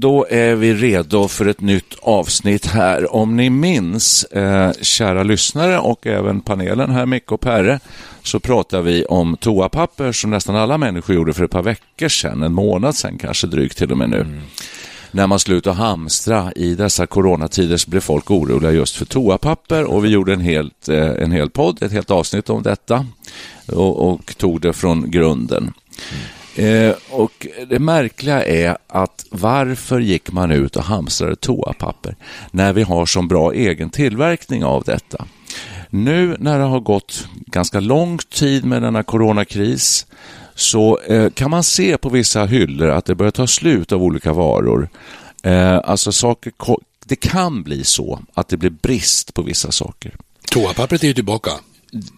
då är vi redo för ett nytt avsnitt här. Om ni minns, eh, kära lyssnare och även panelen här, Micke och Perre, så pratar vi om toapapper som nästan alla människor gjorde för ett par veckor sedan, en månad sedan kanske drygt till och med nu. Mm. När man slutade hamstra i dessa coronatider så blev folk oroliga just för toapapper och vi gjorde en, helt, eh, en hel podd, ett helt avsnitt om detta och, och tog det från grunden. Mm. Eh, och Det märkliga är att varför gick man ut och hamstrade toapapper när vi har så bra egen tillverkning av detta? Nu när det har gått ganska lång tid med denna coronakris så eh, kan man se på vissa hyllor att det börjar ta slut av olika varor. Eh, alltså saker, det kan bli så att det blir brist på vissa saker. Toapappret är ju tillbaka.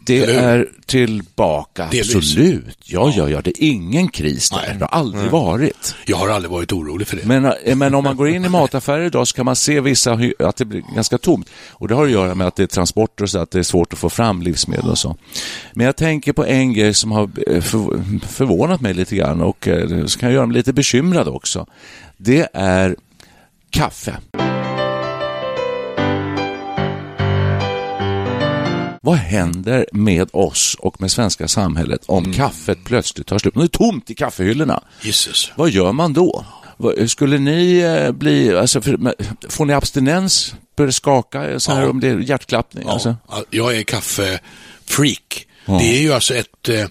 Det är tillbaka, Delvis. absolut. Ja, ja, ja, det är ingen kris där. Nej. Det har aldrig Nej. varit. Jag har aldrig varit orolig för det. Men, eh, men om man går in i mataffärer idag så kan man se vissa att det blir ganska tomt. Och Det har att göra med att det är transporter och så, att det är svårt att få fram livsmedel och så. Men jag tänker på en grej som har eh, förvånat mig lite grann och eh, som kan göra mig lite bekymrad också. Det är kaffe. Vad händer med oss och med svenska samhället om mm. kaffet plötsligt tar slut? Det är tomt i kaffehyllorna. Jesus. Vad gör man då? Skulle ni eh, bli, alltså, får ni abstinens? Börjar skaka så här, ja. om det är hjärtklappning? Ja. Alltså? Jag är kaffefreak. Ja. Det är ju alltså ett eh,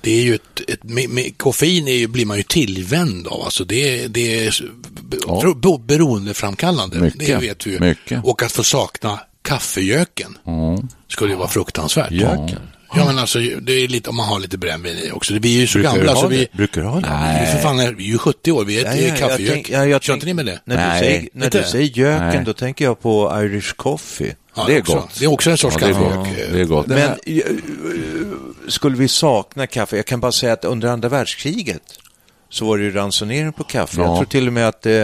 det är ju ett, ett med, med, koffein är ju, blir man ju tillvänd av. Alltså det, det är ja. beroendeframkallande. Mycket, det vet vi ju. Mycket. Och att få sakna kaffegöken mm. skulle ju vara fruktansvärt. Göken? Ja, men alltså, det är lite, om man har lite brännvin i också. Vi är ju så Brukar gamla så vi... Brukar du ha det? Nej. För fan, vi är ju 70 år, vi äter ja, ja, kaffegök. Ja, jag Kör inte ni med det? När du säger, när du säger göken, Nej. då tänker jag på Irish coffee. Ja, det är också, gott. Det är också en sorts ja, kaffegök. det är gott. Men skulle vi sakna kaffe? Jag kan bara säga att under andra världskriget så var det ju ransonering på kaffe. Jag tror till och med att det,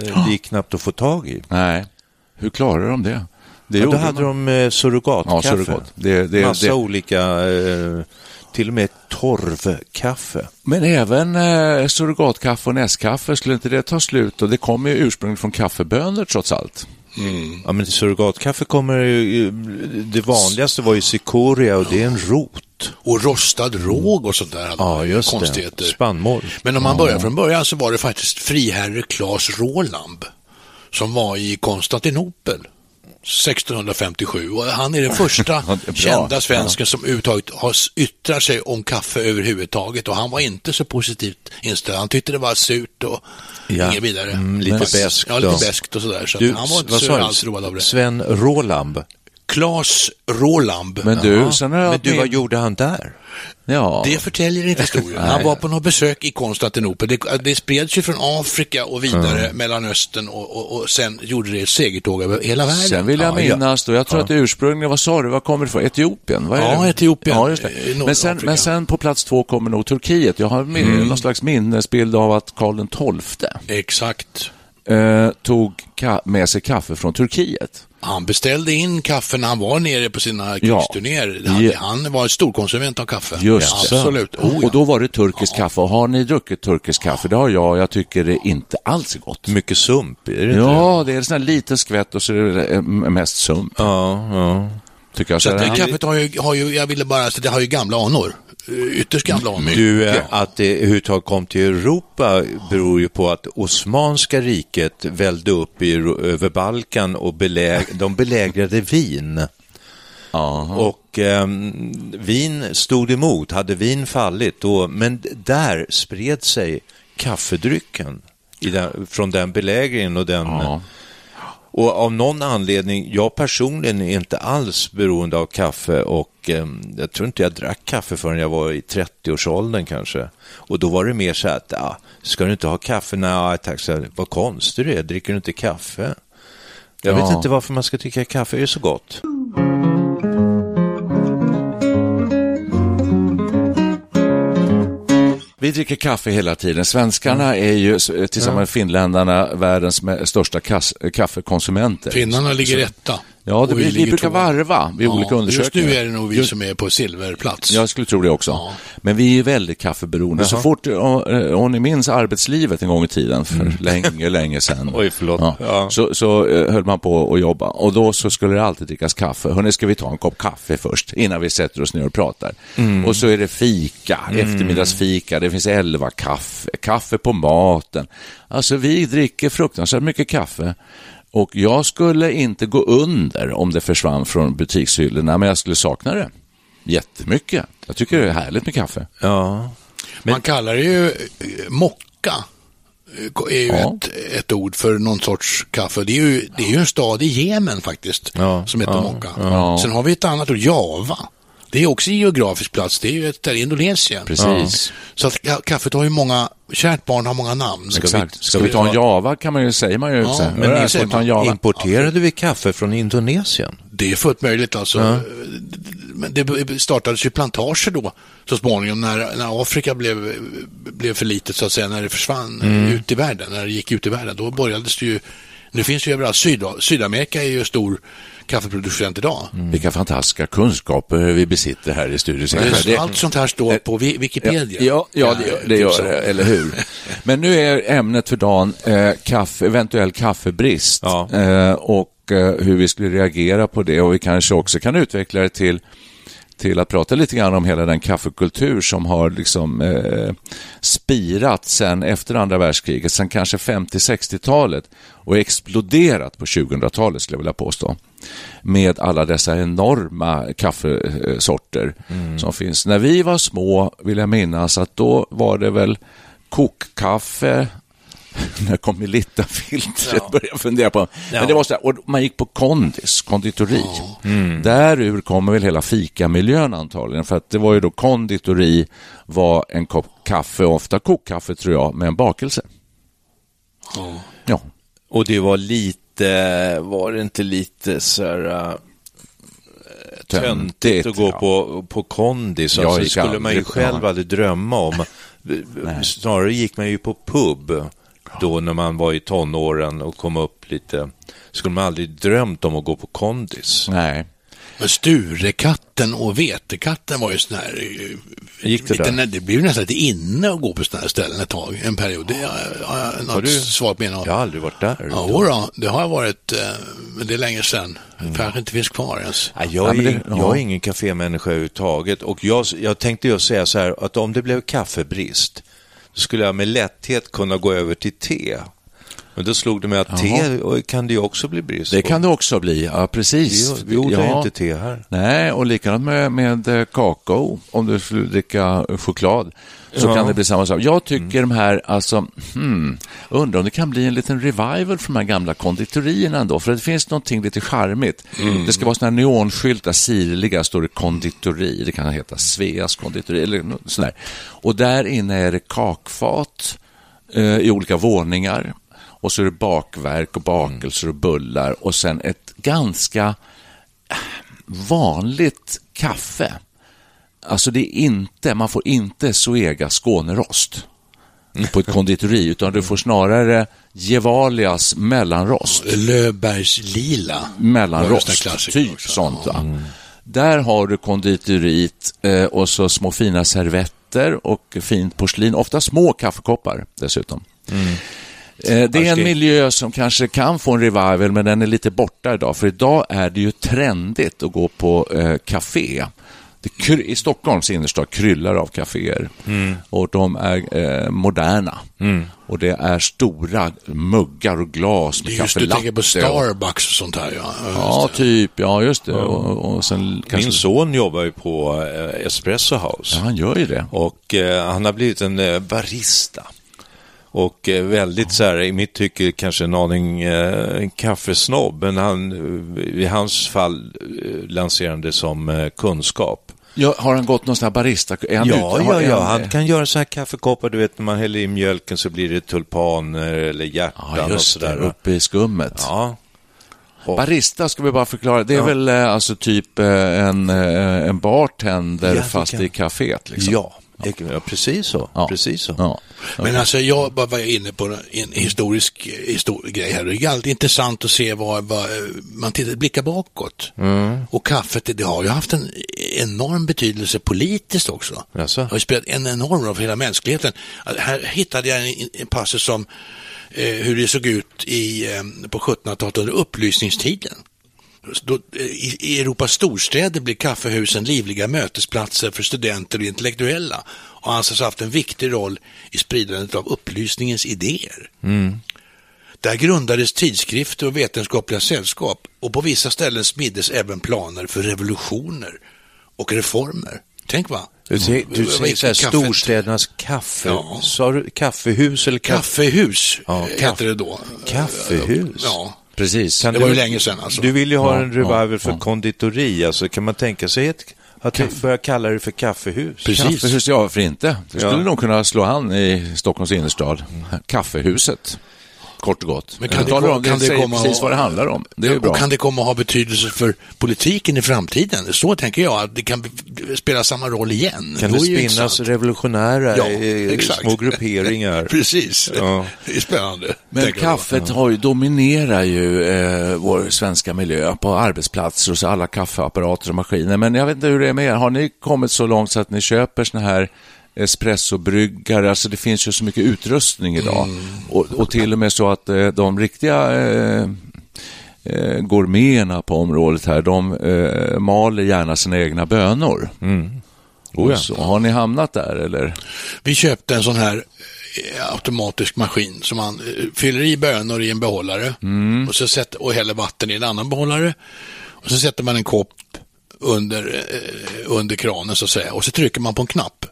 det gick knappt att få tag i. Nej, hur klarar de det? Det ja, då hade man. de eh, surrogatkaffe. Ja, surrogat. Det, det, Massa det. olika, eh, till och med torvkaffe. Men även eh, surrogatkaffe och nästkaffe, skulle inte det ta slut? Och det kommer ju ursprungligen från kaffebönor trots allt. Mm. Ja, men surrogatkaffe kommer ju, det vanligaste var ju cikoria och det är en rot. Och rostad råg och sånt där. Ja, just konstigheter. det. Spannmål. Men om man börjar från början så var det faktiskt friherre Claes Roland som var i Konstantinopel 1657 och han är den första kända svensken som överhuvudtaget har yttrat sig om kaffe överhuvudtaget och han var inte så positivt inställd. Han tyckte det var surt och ja. inget vidare. Mm, lite beskt. Ja, lite beskt och sådär. Så du, han var inte så alls road av det. Sven Rolamb. Klas Rolamb. Men du, sen har jag Men du, vad gjorde han där? Ja. Det förtäljer inte historien. Han var på något besök i Konstantinopel. Det, det spreds ju från Afrika och vidare, mm. Mellanöstern och, och, och, sen gjorde det ett segertåg över hela världen. Sen vill jag ja, minnas, då, jag tror ja. att det ursprungligen, vad sa du, vad kommer det från? Etiopien? Vad är ja, det? Etiopien. Ja, just det. Men, sen, men sen på plats två kommer nog Turkiet. Jag har mm. någon slags minnesbild av att Karl XII Exakt. Eh, tog med sig kaffe från Turkiet. Han beställde in kaffe när han var nere på sina krigsturnéer. Ja. Han var en storkonsument av kaffe. Just ja, Absolut. Oh, ja. Och då var det turkisk ja. kaffe. Och har ni druckit turkisk kaffe? Det har jag. Jag tycker det inte alls är gott. Mycket sump, är det inte Ja, det är en sån här liten skvätt och så är det mest sump. Ja, ja. Tycker jag. Så, så det kaffet har ju, har ju, jag ville bara, så det har ju gamla anor. Eh, ytterst gamla anor. Du, eh, att det överhuvudtaget kom till Europa beror ju på att Osmanska riket välde upp i, över Balkan och beläg, de belägrade Wien. Aha. Och eh, Wien stod emot, hade Wien fallit, då, men där spred sig kaffedrycken den, från den belägringen och den ja. Och av någon anledning, jag personligen är inte alls beroende av kaffe och eh, jag tror inte jag drack kaffe förrän jag var i 30-årsåldern kanske. Och då var det mer så att, ah, ska du inte ha kaffe? Nej, tack, så här, vad konstig du är, dricker du inte kaffe? Jag ja. vet inte varför man ska tycka att kaffe är så gott. Vi dricker kaffe hela tiden. Svenskarna är ju tillsammans med finländarna världens största kaffekonsumenter. Finnarna ligger etta. Ja, det, vi, vi brukar varva vid ja, olika undersökningar. Just nu är det nog vi som är på silverplats. Jag skulle tro det också. Ja. Men vi är väldigt kaffeberoende. Jaha. Så fort, om ni minns arbetslivet en gång i tiden, för mm. länge, länge sedan. Oj, förlåt. Ja, ja. Så, så uh, höll man på att jobba och då så skulle det alltid drickas kaffe. Hörrni, ska vi ta en kopp kaffe först innan vi sätter oss ner och pratar? Mm. Och så är det fika, mm. eftermiddagsfika, det finns elva kaffe, kaffe på maten. Alltså vi dricker fruktansvärt mycket kaffe. Och jag skulle inte gå under om det försvann från butikshyllorna, men jag skulle sakna det jättemycket. Jag tycker det är härligt med kaffe. Ja. Men... Man kallar det ju eh, mocka är ju ja. ett, ett ord för någon sorts kaffe. Det är ju, det är ju en stad i Jemen faktiskt ja, som heter ja, Mocka. Ja. Sen har vi ett annat ord, Java. Det är också en geografisk plats, det är ju ett, Indonesien. Precis. Så att kaffet har ju många, kärt barn har många namn. Ska Exakt. Vi, ska, ska vi ta en Java kan man ju, säger man ju. Ja, men det säger man. Java. Importerade vi kaffe från Indonesien? Det är fullt möjligt alltså. Ja. Men det startades ju plantager då så småningom när, när Afrika blev, blev för litet så att säga, när det försvann mm. ut i världen, när det gick ut i världen. Då började det ju, nu finns ju överallt, Syd, Sydamerika är ju stor kaffeproducent idag. Mm. Vilka fantastiska kunskaper vi besitter här i studion. Allt sånt här står på Wikipedia. Ja, ja det, gör, det, gör det, eller hur? Men nu är ämnet för dagen eh, kaffe, eventuell kaffebrist ja. eh, och eh, hur vi skulle reagera på det och vi kanske också kan utveckla det till till att prata lite grann om hela den kaffekultur som har liksom eh, spirat sen efter andra världskriget, sen kanske 50-60-talet och exploderat på 2000-talet skulle jag vilja påstå. Med alla dessa enorma kaffesorter mm. som finns. När vi var små vill jag minnas att då var det väl kokkaffe, när kom Melitta-filtret ja. började fundera på. Ja. Men det var så här, och man gick på kondis, konditori. Ja. Mm. Därur kommer väl hela fikamiljön antagligen, för att det var ju då konditori var en kopp kaffe, ofta kokkaffe tror jag, med en bakelse. Ja. ja. Och det var lite, var det inte lite så här uh töntigt att gå ja. på, på kondis. Alltså, det skulle man ju själv aldrig drömma om. Snarare gick man ju på pub då när man var i tonåren och kom upp lite, skulle man aldrig drömt om att gå på kondis. Nej. Men Sturekatten och Vetekatten var ju sån här... Eh, Gick det lite, där? Det blev nästan lite inne att gå på sådana här ställen ett tag, en period. Det har jag något har du, svar på. Jag har aldrig varit där. Ja, då, det har jag varit, eh, men det är länge sedan. Mm. kanske inte finns kvar ens. Ja, jag, är, ja, det, ja. jag är ingen kafémänniska överhuvudtaget och jag, jag tänkte ju säga så här att om det blev kaffebrist skulle jag med lätthet kunna gå över till te. Men då slog det mig att Jaha. te kan det ju också bli brist Det kan det också bli, ja precis. Vi, vi odlar ja. inte te här. Nej, och likadant med, med kakao, om du skulle dricka choklad så ja. kan det bli samma sak. Jag tycker mm. de här, alltså, hmm, undrar om det kan bli en liten revival för de här gamla konditorierna ändå, för det finns någonting lite charmigt. Mm. Det ska vara sådana här neonskyltar, sirliga, står det konditori, det kan heta Sveas konditori eller sådär. Och där inne är det kakfat eh, i olika våningar och så är det bakverk och bakelser och bullar och sen ett ganska eh, vanligt kaffe Alltså det är inte, man får inte Zoega Skånerost. på ett konditori, utan du får snarare Gevalias mellanrost. Löfbergs lila. Mellanrost, typ också. sånt. Mm. Där har du konditoriet eh, och så små fina servetter och fint porslin, ofta små kaffekoppar dessutom. Mm. Eh, det är en miljö som kanske kan få en revival, men den är lite borta idag. För idag är det ju trendigt att gå på eh, café. I Stockholms innerstad kryllar av kaféer mm. och de är eh, moderna. Mm. Och det är stora muggar och glas med kaffe Just du tänker på Starbucks och sånt här. Ja, ja typ. Ja, just det. Och, och sen kanske... Min son jobbar ju på eh, Espresso House. Ja, han gör ju det. Och eh, han har blivit en eh, barista. Och eh, väldigt så här, i mitt tycke kanske en aning eh, kaffesnobb, men han, i hans fall eh, lanserade det som eh, kunskap. Ja, har han gått någon sån här barista? Är han ja, ja, ja, han kan göra så här kaffekoppar, du vet när man häller i mjölken så blir det tulpaner eller hjärtan ja, och sådär. uppe i skummet. Ja. Och. Barista ska vi bara förklara, det är ja. väl eh, alltså typ eh, en, en bartender ja, fast kan... i kaféet? Liksom. Ja, Ja, precis så. Ja. Precis så. Ja. Men alltså jag var inne på en historisk histor grej här. Det är alltid intressant att se vad, vad man tittar, blickar bakåt. Mm. Och kaffet, det har ju haft en enorm betydelse politiskt också. Jaså? Det har ju spelat en enorm roll för hela mänskligheten. Här hittade jag en, en passus om eh, hur det såg ut i, eh, på 1700-talet under upplysningstiden. Då, I Europas storstäder blir kaffehusen livliga mötesplatser för studenter och intellektuella och anses ha haft en viktig roll i spridandet av upplysningens idéer. Mm. Där grundades tidskrifter och vetenskapliga sällskap och på vissa ställen smiddes även planer för revolutioner och reformer. Tänk va? Du, säger, du säger så här, storstädernas kaffe, ja. du, kaffehus eller kaffe? Kaffehus ja, heter det då. Kaffehus? Ja. Precis. Kan det var ju länge sedan alltså. Du vill ju ha en revival ja, för ja. konditori, alltså kan man tänka sig ett, att vi börjar kalla det för kaffehus? Precis. Kaffehus, ja varför inte? Det skulle ja. nog kunna slå han i Stockholms innerstad. Kaffehuset kort och gott. Men kan det, kom, om, kan det komma precis vad det handlar om. Det är bra. Och kan det komma att ha betydelse för politiken i framtiden? Så tänker jag, att det kan spela samma roll igen. Kan det spinnas revolutionära ja, exakt. små grupperingar? precis, ja. det är spännande. Men kaffet har ju, dominerar ju eh, vår svenska miljö på arbetsplatser och så alla kaffeapparater och maskiner. Men jag vet inte hur det är med er. Har ni kommit så långt så att ni köper såna här espressobryggare, alltså det finns ju så mycket utrustning idag. Mm. Och, och, till och med så att eh, de riktiga eh, eh, gourmeterna på området här, de eh, maler gärna sina egna bönor. Mm. Oh ja. så, har ni hamnat där eller? Vi köpte en sån här eh, automatisk maskin som man eh, fyller i bönor i en behållare mm. och, så sätter, och häller vatten i en annan behållare. Och så sätter man en kopp under, eh, under kranen så att säga och så trycker man på en knapp.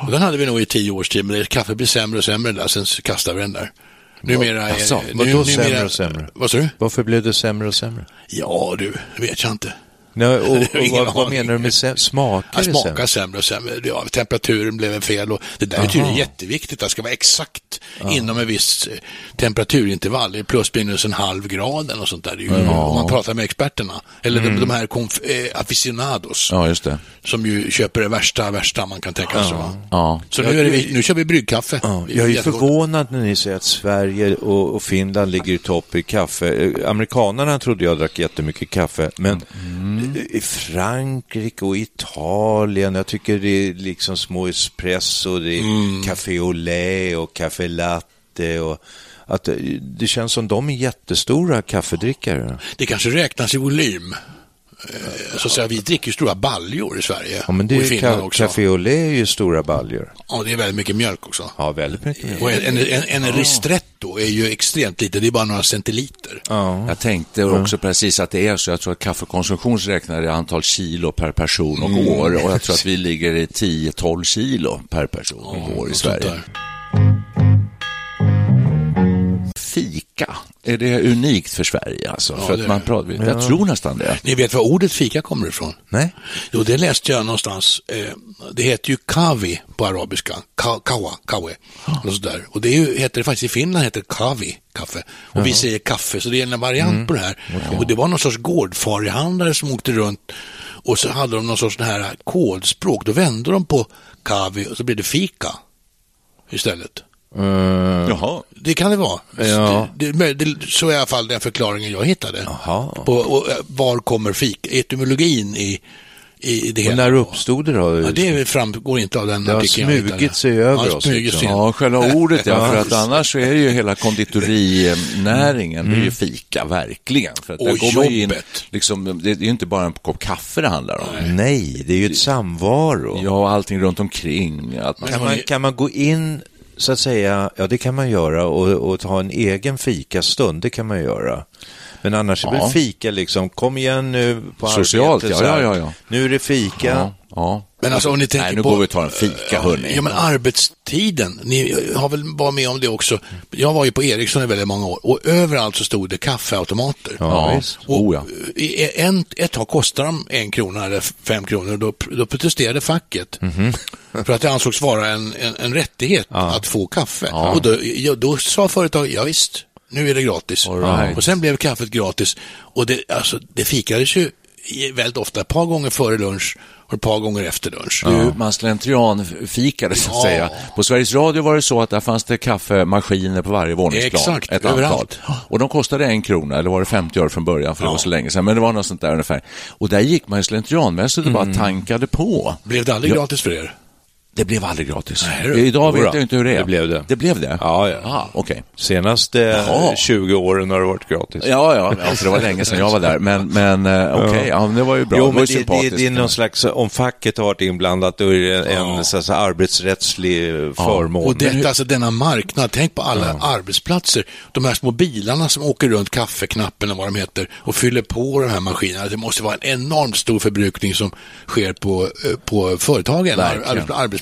Och den hade vi nog i tio års tid, men kaffet blir sämre och sämre där, sen kastar vi den där. Numera är alltså, nu, numera, sämre och sämre? Vad sa du? Varför blev det sämre och sämre? Ja, du, det vet jag inte. Nej, och, och vad, vad, menar du med säm smakar ja, smakar sämre och sämre. Ja, temperaturen blev fel och det där Aha. är tydligen jätteviktigt. Det ska vara exakt ja. inom en viss eh, temperaturintervall, plus minus en halv grad och sånt där. Ju. Om man pratar med experterna, eller mm. de, de, här konf, eh, aficionados, ja, just det. som ju köper det värsta, värsta man kan tänka sig. Ja. Så nu, är det, nu kör vi bryggkaffe. Ja. Jag är förvånad när ni säger att Sverige och, och, Finland ligger i topp i kaffe. Eh, amerikanerna trodde jag drack jättemycket kaffe, men mm. I Frankrike och Italien, jag tycker det är liksom små espresso, det är mm. café au lait och café latte och att det känns som de är jättestora kaffedrickare. Det kanske räknas i volym. Eh, så att säga, vi dricker ju stora baljor i Sverige. Ja, men det och i Finland ka också. Café Olé är ju stora baljor. Ja, det är väldigt mycket mjölk också. Ja, väldigt mycket mjölk. Och en, en, en ja. ristretto är ju extremt lite, det är bara några centiliter. Ja. Jag tänkte också precis att det är så. Jag tror att kaffekonsumtion räknar i antal kilo per person och mm. år. Och jag tror att vi ligger i 10-12 kilo per person och år i Sverige fika, är det unikt för Sverige? Alltså? Ja, för att man pratar, jag ja. tror nästan det. Ni vet var ordet fika kommer ifrån? Nej. Jo, det läste jag någonstans. Eh, det heter ju kavi på arabiska. Ka, kawa, kawe. Och, sådär. och det ju, heter det faktiskt i Finland heter kavi, kaffe. Och Jaha. vi säger kaffe, så det är en variant mm. på det här. Okay. Och det var någon sorts gårdfarihandlare som åkte runt och så hade de någon sorts här kodspråk. Då vände de på kavi och så blev det fika istället. Uh, Jaha. Det kan det vara. Ja. Det, det, det, så är i alla fall den förklaringen jag hittade. Jaha. På, och, var kommer fik, etymologin i i det och när uppstod det då? Ja, det framgår inte av den artikeln. Det har smugit sig över ja, oss. Liksom. Ja, själva ordet ja, för att annars så är det ju hela konditorinäringen, mm. det är ju mm. fika, verkligen. För att och går in, liksom, det är ju inte bara en kopp kaffe det handlar om. Nej, Nej det är ju ett samvaro. Ja, och allting runt omkring. Att man... Kan, man, kan man gå in så att säga, ja det kan man göra och, och ta en egen fikastund, det kan man göra. Men annars ja. är väl fika liksom, kom igen nu på Socialt, arbetet. Ja, ja, ja, Nu är det fika. Ja, ja. Men alltså om ni tänker Nej, nu på... går vi och tar en fika, hörni. Ja, men arbetstiden. Ni har väl varit med om det också. Jag var ju på Ericsson i väldigt många år och överallt så stod det kaffeautomater. Ja. Och oh, ja. en, ett tag kostade de en krona eller fem kronor. Då, då protesterade facket. Mm -hmm. För att det ansågs vara en, en, en rättighet ja. att få kaffe. Ja. Och då, då sa företaget, ja visst, nu är det gratis. Right. Och sen blev kaffet gratis. Och det, alltså, det fikades ju väldigt ofta, ett par gånger före lunch och ett par gånger efter lunch. Du, man slentrianfikade så att ja. säga. På Sveriges Radio var det så att där fanns det kaffemaskiner på varje våningsplan. Exakt, ett överallt. Antal. Och de kostade en krona, eller var det 50 öre från början, för ja. det var så länge sedan. Men det var något sånt där ungefär. Och där gick man ju slentrianmässigt och mm. bara tankade på. Blev det aldrig gratis för er? Det blev aldrig gratis. Nej, Idag vet jag inte hur det är. Det blev det. Det blev det? Ja, ja. Okay. Senaste Jaha. 20 åren har det varit gratis. Ja, ja, alltså, det var länge sedan jag var där. Men, men eh, okej, okay, ja. ja, det var ju bra. Jo, men det, det, det, är någon slags, om facket har varit inblandat, då är det en ja. så, så, arbetsrättslig förmån. Och detta, alltså, denna marknad, tänk på alla arbetsplatser. De här små bilarna som åker runt, kaffeknappen och vad de heter, och fyller på de här maskinerna. Det måste vara en enormt stor förbrukning som sker på, eh, på företagen, arbets,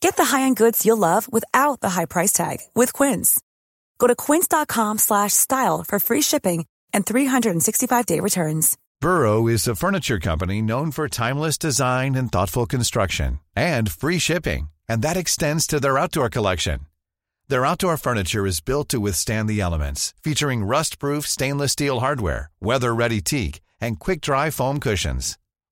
Get the high-end goods you'll love without the high price tag with Quince. Go to quince.com slash style for free shipping and 365-day returns. Burrow is a furniture company known for timeless design and thoughtful construction and free shipping. And that extends to their outdoor collection. Their outdoor furniture is built to withstand the elements, featuring rust-proof stainless steel hardware, weather-ready teak, and quick-dry foam cushions.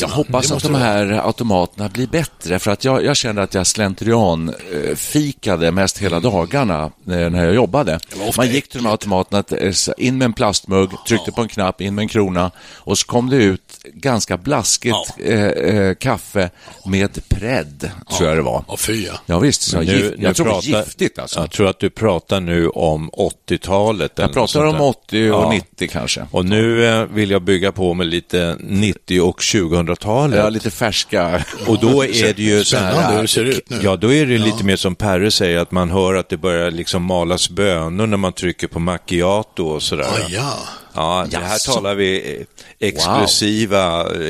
Jag hoppas att de här automaterna blir bättre för att jag, jag känner att jag slentrian eh, fikade mest hela dagarna eh, när jag jobbade. Man gick till de här automaterna, eh, in med en plastmugg, tryckte på en knapp, in med en krona och så kom det ut ganska blaskigt eh, eh, kaffe med prädd, tror jag det var. Och fy, ja. visst, så nu, gift, jag tror pratar, det var giftigt alltså. Jag tror att du pratar nu om 80-talet. Jag pratar om 80 och 90 kanske. Och nu eh, vill jag bygga på med lite 90 och 2000-talet. Ja, lite färska. Och då är det ju så här. Hur ser ut nu. Ja, då är det lite mer som Perre säger, att man hör att det börjar liksom malas bönor när man trycker på macchiato och sådär. Ah, ja. Ja, det här talar vi eh, exklusiva wow.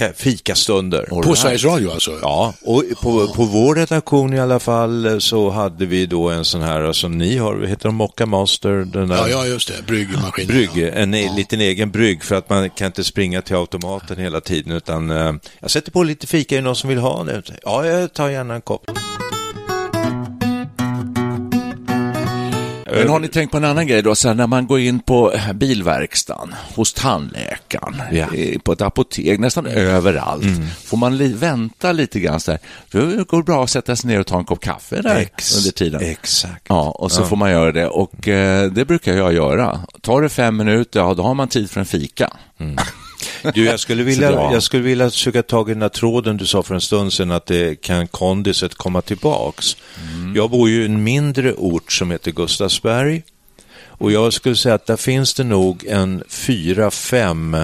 Eh, fikastunder. På right. Sveriges Radio alltså? Ja, och på, på vår redaktion i alla fall eh, så hade vi då en sån här som alltså, ni har, heter de Mocca Master? Den där, ja, ja, just det, bryggmaskin. Brygg, en ja. liten egen brygg för att man kan inte springa till automaten hela tiden utan jag sätter på lite fika, är det någon som vill ha det? Ja, jag tar gärna en kopp. Men har ni tänkt på en annan grej då? Så när man går in på bilverkstan, hos tandläkaren, Ja. eh, på ett apotek, nästan överallt. Får man li- vänta lite grann så här, då går det bra att sätta sig ner och ta en kopp kaffe där Ex- under tiden. Exakt. Ja, och så får man göra det och eh, det brukar jag göra. Tar det fem minuter, ja då har man tid för en fika. Du, jag skulle, vilja, jag skulle vilja försöka tag i den här tråden du sa för en stund sedan att det kan kondiset komma tillbaks. Jag bor ju i en mindre ort som heter Gustavsberg och jag skulle säga att där finns det nog en fyra, fem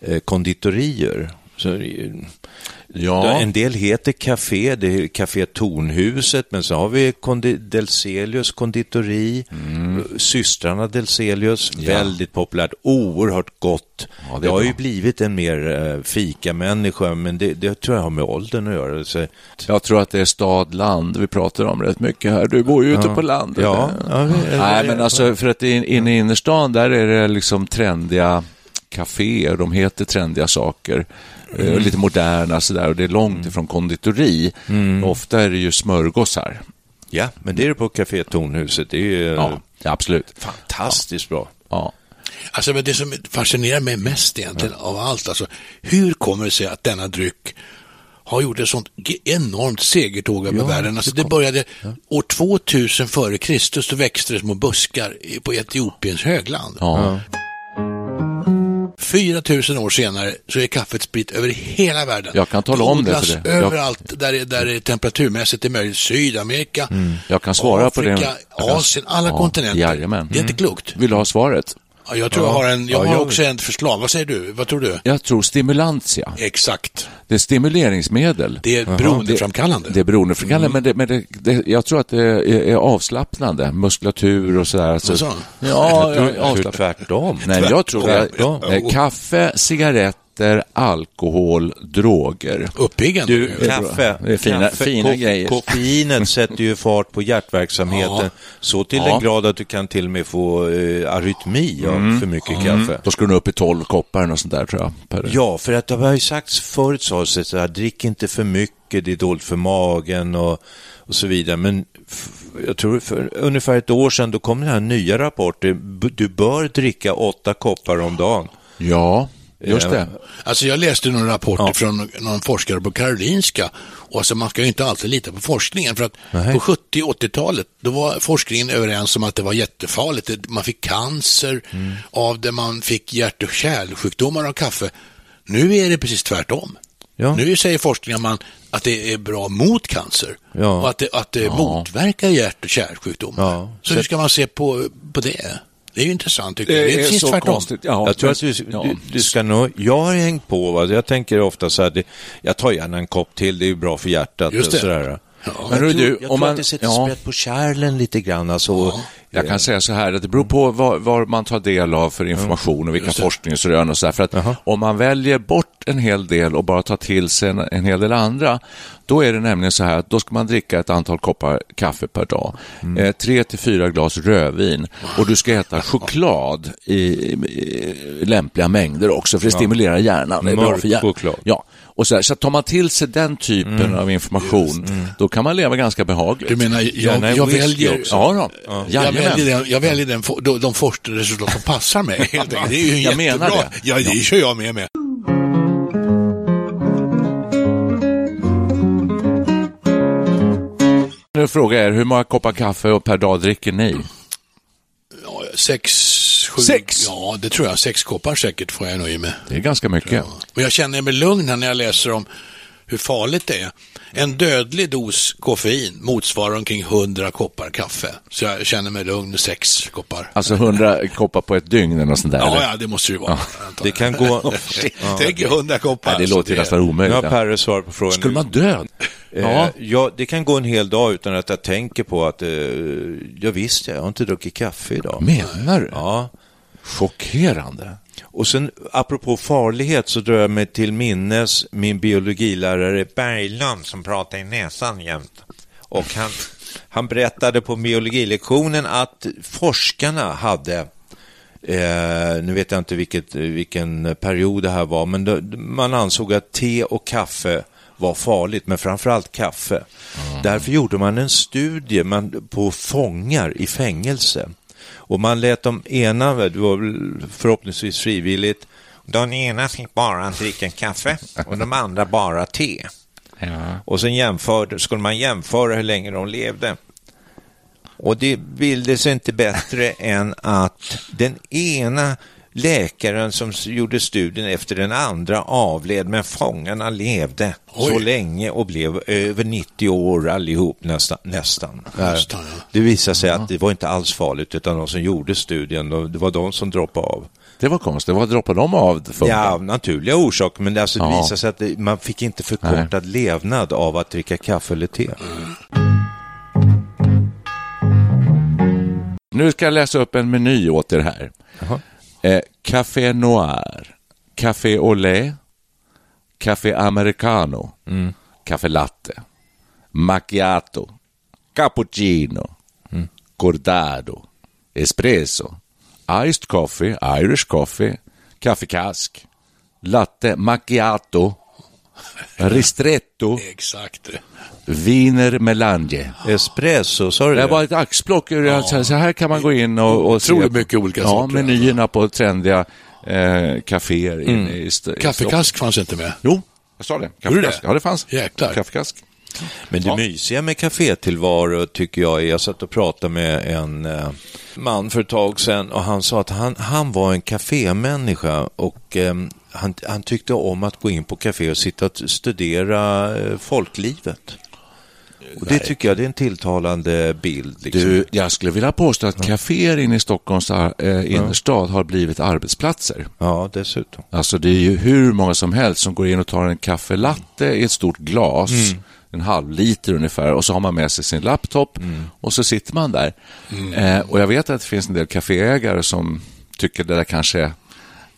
eh, konditorier. Så, Ja, En del heter Café, det är Café Tornhuset, men så har vi kondi Delselius konditori, Mm. systrarna Delselius, väldigt populärt, oerhört gott. Ja, jag har ju blivit en mer uh, fika-människa, men det, det tror jag har med åldern att göra. Så, jag tror att det är stad-land vi pratar om rätt mycket här. Du bor ju ute på landet. ja, ja, Nej, men alltså för att in- inne i innerstan där är det liksom trendiga kaféer, de heter trendiga saker. Eh, Lite moderna sådär och det är långt ifrån konditori. Ofta är det ju smörgåsar. ja, men det är det på Café Tornhuset. Det är ju Ja, ja absolut. fantastiskt bra. Ja. Alltså, men det som fascinerar mig mest egentligen av allt, alltså, hur kommer det sig att denna dryck har gjort ett sånt enormt segertåg över världen. Alltså, det började år 2000 före Kristus, då växte det små buskar i- på Etiopiens högland. Ja. 4000 år senare så är kaffet spritt över hela världen. Jag kan tala om det för det. Jag- överallt där det, där det temperaturmässigt är möjligt. Sydamerika, Jag kan svara på det. Afrika, Jag kan- Asien, alla Ja, kontinenter. jajamän. Det är inte klokt. Vill du ha svaret? Ja, jag tror jag har, en, jag Ja, har jag- också ett förslag. Vad säger du? Vad tror du? Jag tror stimulantia. Exakt. Det är stimuleringsmedel. Det är beroendeframkallande. Det är beroendeframkallande, Mm. men, det, men det, det, jag tror att det är, är avslappnande. Muskulatur och sådär. Så, Jaså? ja, jag jag avslappnande. tvärtom. Nej, jag tror Tvärtom. eh, kaffe, cigaretter, alkohol, droger. Uppiggande. Du, kaffe. Det är fina- kaffe fina ko- grejer. Koffeinet sätter ju fart på hjärtverksamheten Ja. så till Ja. den grad att du kan till och med få eh, arytmi av för mycket kaffe. Då ska du upp i 12 koppar och sånt där tror jag. Per. Ja, för att det har ju sagts förut så, här, drick inte för mycket, det är dåligt för magen och, och så vidare. Men jag tror för ungefär ett år sedan då kom den här nya rapporten, du bör dricka åtta koppar om dagen. Ja, just det. Alltså jag läste några rapporter från någon forskare på Karolinska och alltså man ska ju inte alltid lita på forskningen för att Nej. på 70 80-talet då var forskningen överens om att det var jättefarligt. Man fick cancer Mm. av det, man fick hjärt och kärlsjukdomar av kaffe. Nu är det precis tvärtom. Ja. Nu säger forskningen att man- att det är bra mot cancer Ja. och att det, att det motverkar hjärt och kärlsjukdomar. Ja. Så hur ska man se på, på det? Det är ju intressant tycker jag. Det är precis tvärtom. Ja, jag tror men- att du, ja. du, du ska nog, jag har hängt på, va? jag tänker ofta så här, det, jag tar gärna en kopp till, det är ju bra för hjärtat Just och det. sådär. Ja. Men jag tror, du, jag om tror man- att det sätter ja. sprätt på kärlen lite grann. Alltså, Jag kan säga så här, att det beror på vad, vad man tar del av för information och vilka forskningsrön och så där. För att om man väljer bort en hel del och bara tar till sig en, en hel del andra, då är det nämligen så här att då ska man dricka ett antal koppar kaffe per dag. Eh, tre till fyra glas rödvin och du ska äta choklad i, i lämpliga mängder också för det stimulerar hjärnan. Det är bra för hjärnan. choklad. Ja. Och så, så tar man till sig den typen av information, då kan man leva ganska behagligt. Du menar, jag, en jag whisky väljer... också. Ja, då. Jag väljer, den, jag väljer den, de, de forskningsresultat som passar mig. Helt enkelt. Det är ju Jag menar det. Ja, det kör jag med med. Nu frågar jag er, hur många koppar kaffe per dag dricker ni? Ja, sex, sju... Sex? Ja, det tror jag. Sex koppar säkert får jag nöja med. Det är ganska mycket. Men jag känner mig lugn här när jag läser om hur farligt det är. En dödlig dos koffein motsvarar omkring 100 koppar kaffe. Så jag känner mig lugn med sex koppar. Alltså 100 koppar på ett dygn eller något sånt där? Ja, eller? ja, det måste det ju vara. antar det kan gå... Tänk 100 koppar. Nej, det låter ju nästan Nu omöjligt. har ja. Perre svar på frågan. Skulle man dö? Ja. Ja. ja, det kan gå en hel dag utan att jag tänker på att, eh, ja visst, jag har inte druckit kaffe idag. Menar du? Ja, Chockerande. och sen apropå farlighet så drar jag mig till minnes min biologilärare Berglund som pratar i näsan jämt. Och han, han berättade på biologilektionen att forskarna hade Eh, nu vet jag inte vilket, vilken period det här var, men då, man ansåg att te och kaffe var farligt, men framförallt kaffe. Därför gjorde man en studie man, på fångar i fängelse. Och man lät de ena, det var förhoppningsvis frivilligt, den ena fick bara dricka kaffe och de andra bara te. Ja. Och sen jämförde, skulle man jämföra hur länge de levde. Och det ville sig inte bättre än att den ena läkaren som gjorde studien efter den andra avled, men fångarna levde Oj. så länge och blev över 90 år allihop nästan. nästan. nästan ja. Det visade sig att det var inte alls farligt, utan de som gjorde studien, det var de som droppade av. Det var konstigt. Vad droppade de av? För? Ja, naturliga orsaker, men det, alltså, det visade sig att man fick inte förkortad Nej. levnad av att dricka kaffe eller te. Nu ska jag läsa upp en meny åt er här. Eh, café Noir, Café Olé, Café Americano, mm. Café Latte, Macchiato, Cappuccino, mm. Cortado, Espresso, Iced Coffee, Irish Coffee, Kaffekask, Latte Macchiato, Ristretto. Exakt. Wiener Melange. Espresso, sa du det? Det var ett axplock. Ja. Så här kan man gå in och, och se mycket olika ja, sorter. menyerna på trendiga eh, kaféer. Mm. I, Kaffekask fanns inte med? Jo, jag sa det. Kaffekask. Det? Ja, det fanns. Jäklar. Kaffekask. Men det ja. mysiga med kafétillvaro tycker jag är, jag satt och pratade med en eh, man för ett tag sedan och han sa att han, han var en kafémänniska och eh, han, han tyckte om att gå in på kafé och sitta och studera eh, folklivet. Och det tycker jag det är en tilltalande bild. Liksom. Du, jag skulle vilja påstå att kaféer inne i Stockholms äh, innerstad har blivit arbetsplatser. Ja, dessutom. Alltså det är ju hur många som helst som går in och tar en kaffelatte i ett stort glas. Mm en halv liter ungefär och så har man med sig sin laptop mm. och så sitter man där. Mm. Eh, och jag vet att det finns en del kaféägare som tycker det där kanske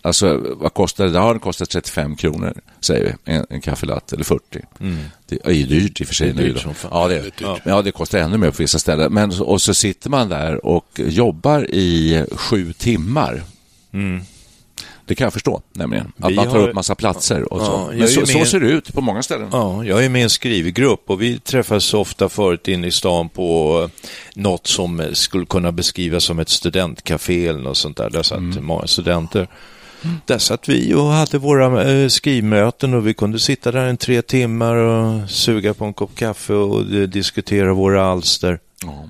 Alltså, vad kostar det? Det har kostat 35 kronor, säger vi, en, en kaffelatte, eller 40. Mm. Det är ju dyrt i och för sig. Det är dyrt ja, det, ja. ja, det kostar ännu mer på vissa ställen. Men, och så sitter man där och jobbar i sju timmar. Mm. Det kan jag förstå, nämligen. Att vi man tar har... upp massa platser och ja, så. Men så, med... så, ser det ut på många ställen. Ja, jag är med i en skrivgrupp och vi träffas ofta förut inne i stan på något som skulle kunna beskrivas som ett studentcafé eller något sånt där. Där satt mm. många studenter. Där satt vi och hade våra eh, skrivmöten och vi kunde sitta där en tre timmar och suga på en kopp kaffe och eh, diskutera våra alster. Ja.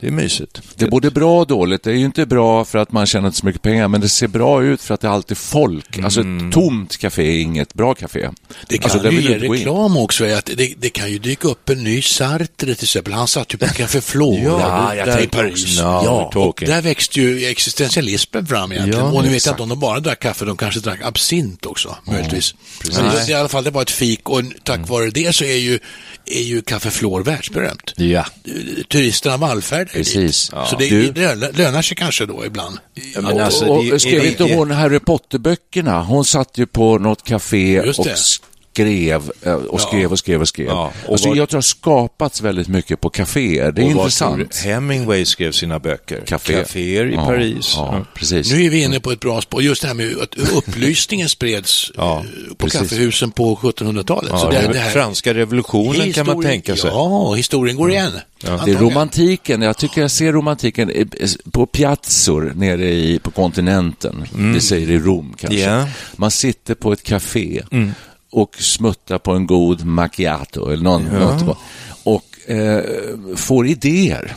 Det är mysigt. Det är både bra och dåligt. Det är ju inte bra för att man tjänar inte så mycket pengar, men det ser bra ut för att det är alltid folk. Mm. Alltså ett tomt café är inget bra café. Det kan alltså, ju ge reklam också. Att det, det, kan ju dyka upp en ny Sartre till exempel. Han satt ju på Café Flora ja, där i Paris. No, ja, och där växte ju existentialismen fram egentligen. Ja, och nu vet jag inte om de bara drack kaffe, de kanske drack absint också, möjligtvis. Mm, men det, i alla fall, det var ett fik och tack mm. vare det så är ju, är ju Café Flor världsberömt. Ja. Turisterna vallfärdar Precis. Ja. Så det, du... det, lönar sig kanske då ibland. Ja, men alltså, och, och, skrev inte hon Harry Potter-böckerna? Hon satt ju på något café och skrev eh, och skrev och skrev och skrev. Ja, och alltså, var... Jag tror det har skapats väldigt mycket på kaféer. Det är och intressant. Hemingway skrev sina böcker. Café. Caféer i ja, Paris. Ja, precis. Nu är vi inne på ett bra spår. Just det här med att upplysningen spreds ja, eh, på precis. kaffehusen på 1700-talet. Ja, det, det här... Franska revolutionen historien, kan man tänka sig. Ja, historien går igen. Ja. Det är romantiken. Jag tycker jag ser romantiken på piazzor nere i, på kontinenten. Mm. Det säger i Rom kanske. Yeah. Man sitter på ett café. Mm och smutta på en god macchiato eller någon, ja. något, och eh, får idéer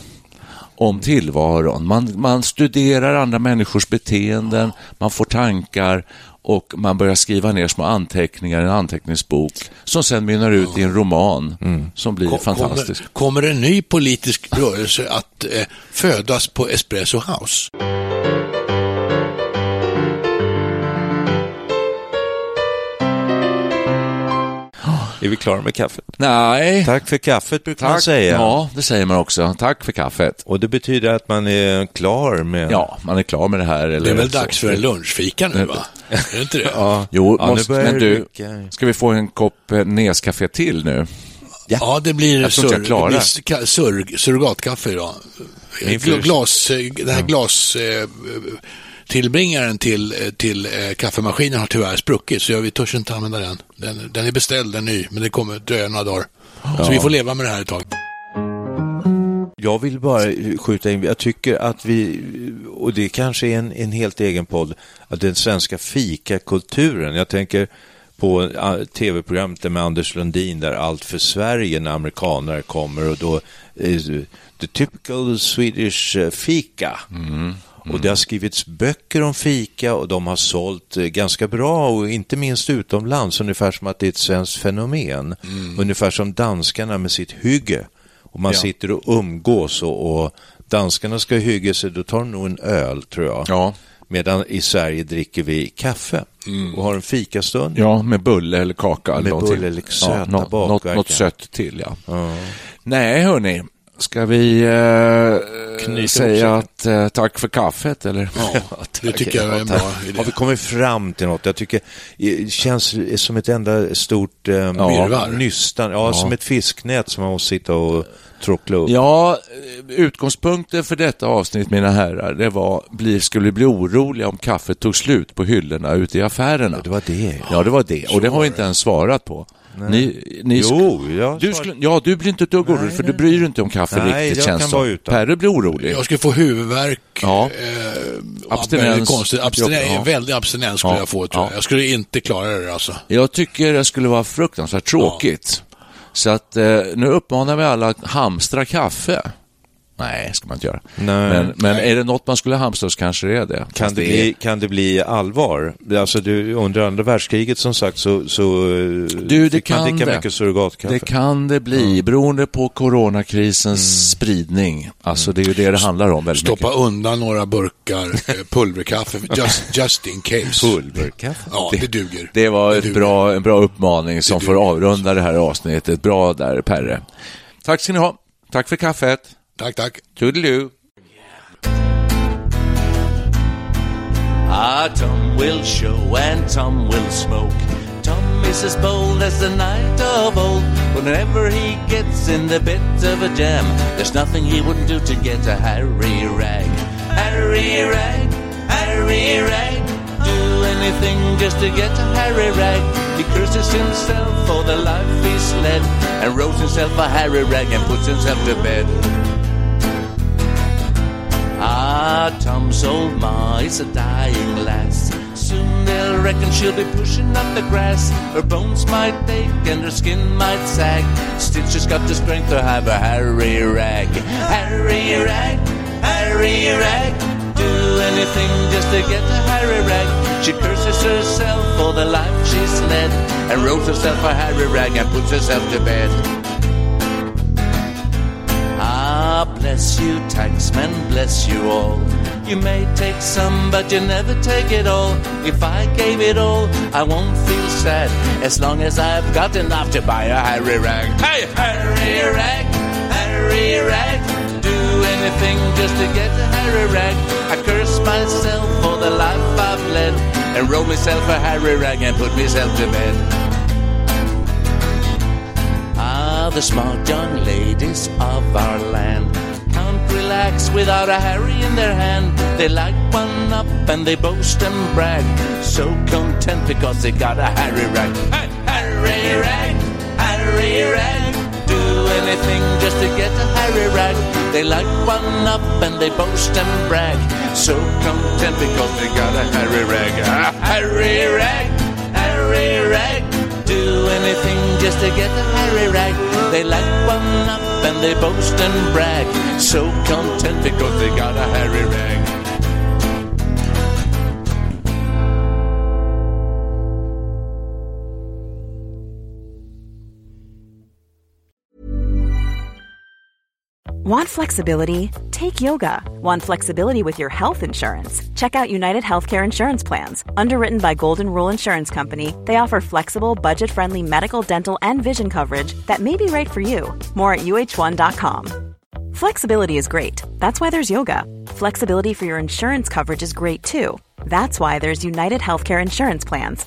om tillvaron. Man, man studerar andra människors beteenden, man får tankar och man börjar skriva ner små anteckningar i en anteckningsbok som sen mynnar ut i en roman mm. som blir Kom, fantastisk. Kommer, kommer en ny politisk rörelse att eh, födas på Espresso House? Är vi klara med kaffet? Nej. Tack för kaffet brukar Tack. man säga. Ja, det säger man också. Tack för kaffet. Och det betyder att man är klar med... Ja, man är klar med det här. Eller det är väl så. dags för en lunchfika nu, va? är det inte det? Ja. Jo, ja, måste, men du, ska vi få en kopp eh, Neskaffe till nu? Ja, ja det blir, sur, det blir sur, surrogatkaffe idag. Glas, det här glas... Eh, tillbringaren till, eh, till eh, kaffemaskinen har tyvärr spruckit så jag, vi törs inte använda den. den. Den är beställd, den är ny, men det kommer dröja några dagar. Ja. Så vi får leva med det här ett tag. Jag vill bara skjuta in, jag tycker att vi, och det kanske är en, en helt egen podd, att den svenska fikakulturen, jag tänker på äh, tv-programmet med Anders Lundin där Allt för Sverige när amerikaner kommer och då the typical Swedish fika. Mm. Och det har skrivits böcker om fika och de har sålt eh, ganska bra och inte minst utomlands, ungefär som att det är ett svenskt fenomen. Mm. Ungefär som danskarna med sitt hygge. Och man ja. sitter och umgås och, och danskarna ska hygga sig, då tar de nog en öl tror jag. Ja. Medan i Sverige dricker vi kaffe mm. och har en fikastund. Ja, med bulle eller kaka. Eller med någonting. bulle eller söta ja, något, något, något sött till, ja. ja. Nej, hörni, Ska vi eh, säga att eh, tack för kaffet eller? Ja, det tycker jag är en bra idé. Har vi kommit fram till något? Jag tycker det känns som ett enda stort eh, ja. nystan, ja, ja, som ett fisknät som man måste sitta och tråckla upp. Ja, utgångspunkten för detta avsnitt, mina herrar, det var, bli, skulle bli oroliga om kaffet tog slut på hyllorna ute i affärerna. Ja, det var det. Ja, det var det. Och det har vi inte ens svarat på. Ni, ni jo, jag du skulle, ja, du blir inte ett dugg orolig för du bryr dig inte om kaffe nej, riktigt känns som. Perre blir orolig. Jag skulle få huvudvärk. Ja. Eh, abstinens. Konstigt. Abstinens, ja. Väldig abstinens skulle ja. jag få tror jag. Jag skulle inte klara det alltså. Jag tycker det skulle vara fruktansvärt tråkigt. Så att eh, nu uppmanar vi alla att hamstra kaffe. Nej, ska man inte göra. Nej. Men, men är det något man skulle hamstra så kanske det är det. Kan det, det bli, är... kan det bli allvar? Alltså du, under andra världskriget som sagt så, så du, det kan man dricka det. mycket surrogatkaffe. Det kan det bli, mm. beroende på coronakrisens mm. spridning. Alltså det är ju det det handlar om väldigt Stoppa mycket. undan några burkar eh, pulverkaffe, just, just in case. Pulverkaffe? Ja, det, det duger. Det var det ett duger. Bra, en bra uppmaning som får avrunda det här avsnittet. Bra där, Perre. Tack ska ni ha. Tack för kaffet. Tack, tack. Toodaloo. Ah, Tom will show and Tom will smoke. Tom is as bold as the night of old. Whenever he gets in the bit of a jam, there's nothing he wouldn't do to get a Harry Rag. Harry Rag, Harry Rag, do anything just to get a Harry Rag. He curses himself for the life he's led, and rolls himself a Harry Rag and puts himself to bed. Ah, Tom's old ma is a dying lass. Soon they'll reckon she'll be pushing up the grass. Her bones might ache and her skin might sag. Still, she's got the strength to have a Harry rag. Harry rag, Harry rag. Do anything just to get a Harry rag. She curses herself for the life she's led and rolls herself a Harry rag and puts herself to bed. Bless you, taxman, bless you all. You may take some, but you never take it all. If I gave it all, I won't feel sad as long as I've got enough to buy a Harry rag. Hey, Harry rag, Harry rag. Do anything just to get a Harry rag. I curse myself for the life I've led and roll myself a Harry rag and put myself to bed Ah, the smart young ladies of our land relax without a Harry in their hand. They light one up and they boast and brag, so content because they got a Harry rag. Hey, Harry rag, Harry rag. Do anything just to get a Harry rag. They light one up and they boast and brag, so content because they got a Harry rag. A Harry rag, Harry rag do anything just to get the Harry rag. They up and they boast and brag. So content because they got a Harry rag. Want flexibility? Take yoga. Want flexibility with your health insurance? Check out United Healthcare Insurance Plans. Underwritten by Golden Rule Insurance Company, they offer flexible, budget friendly medical, dental, and vision coverage that may be right for you. More at uh1.com. Flexibility is great. That's why there's yoga. Flexibility for your insurance coverage is great too. That's why there's United Healthcare Insurance Plans.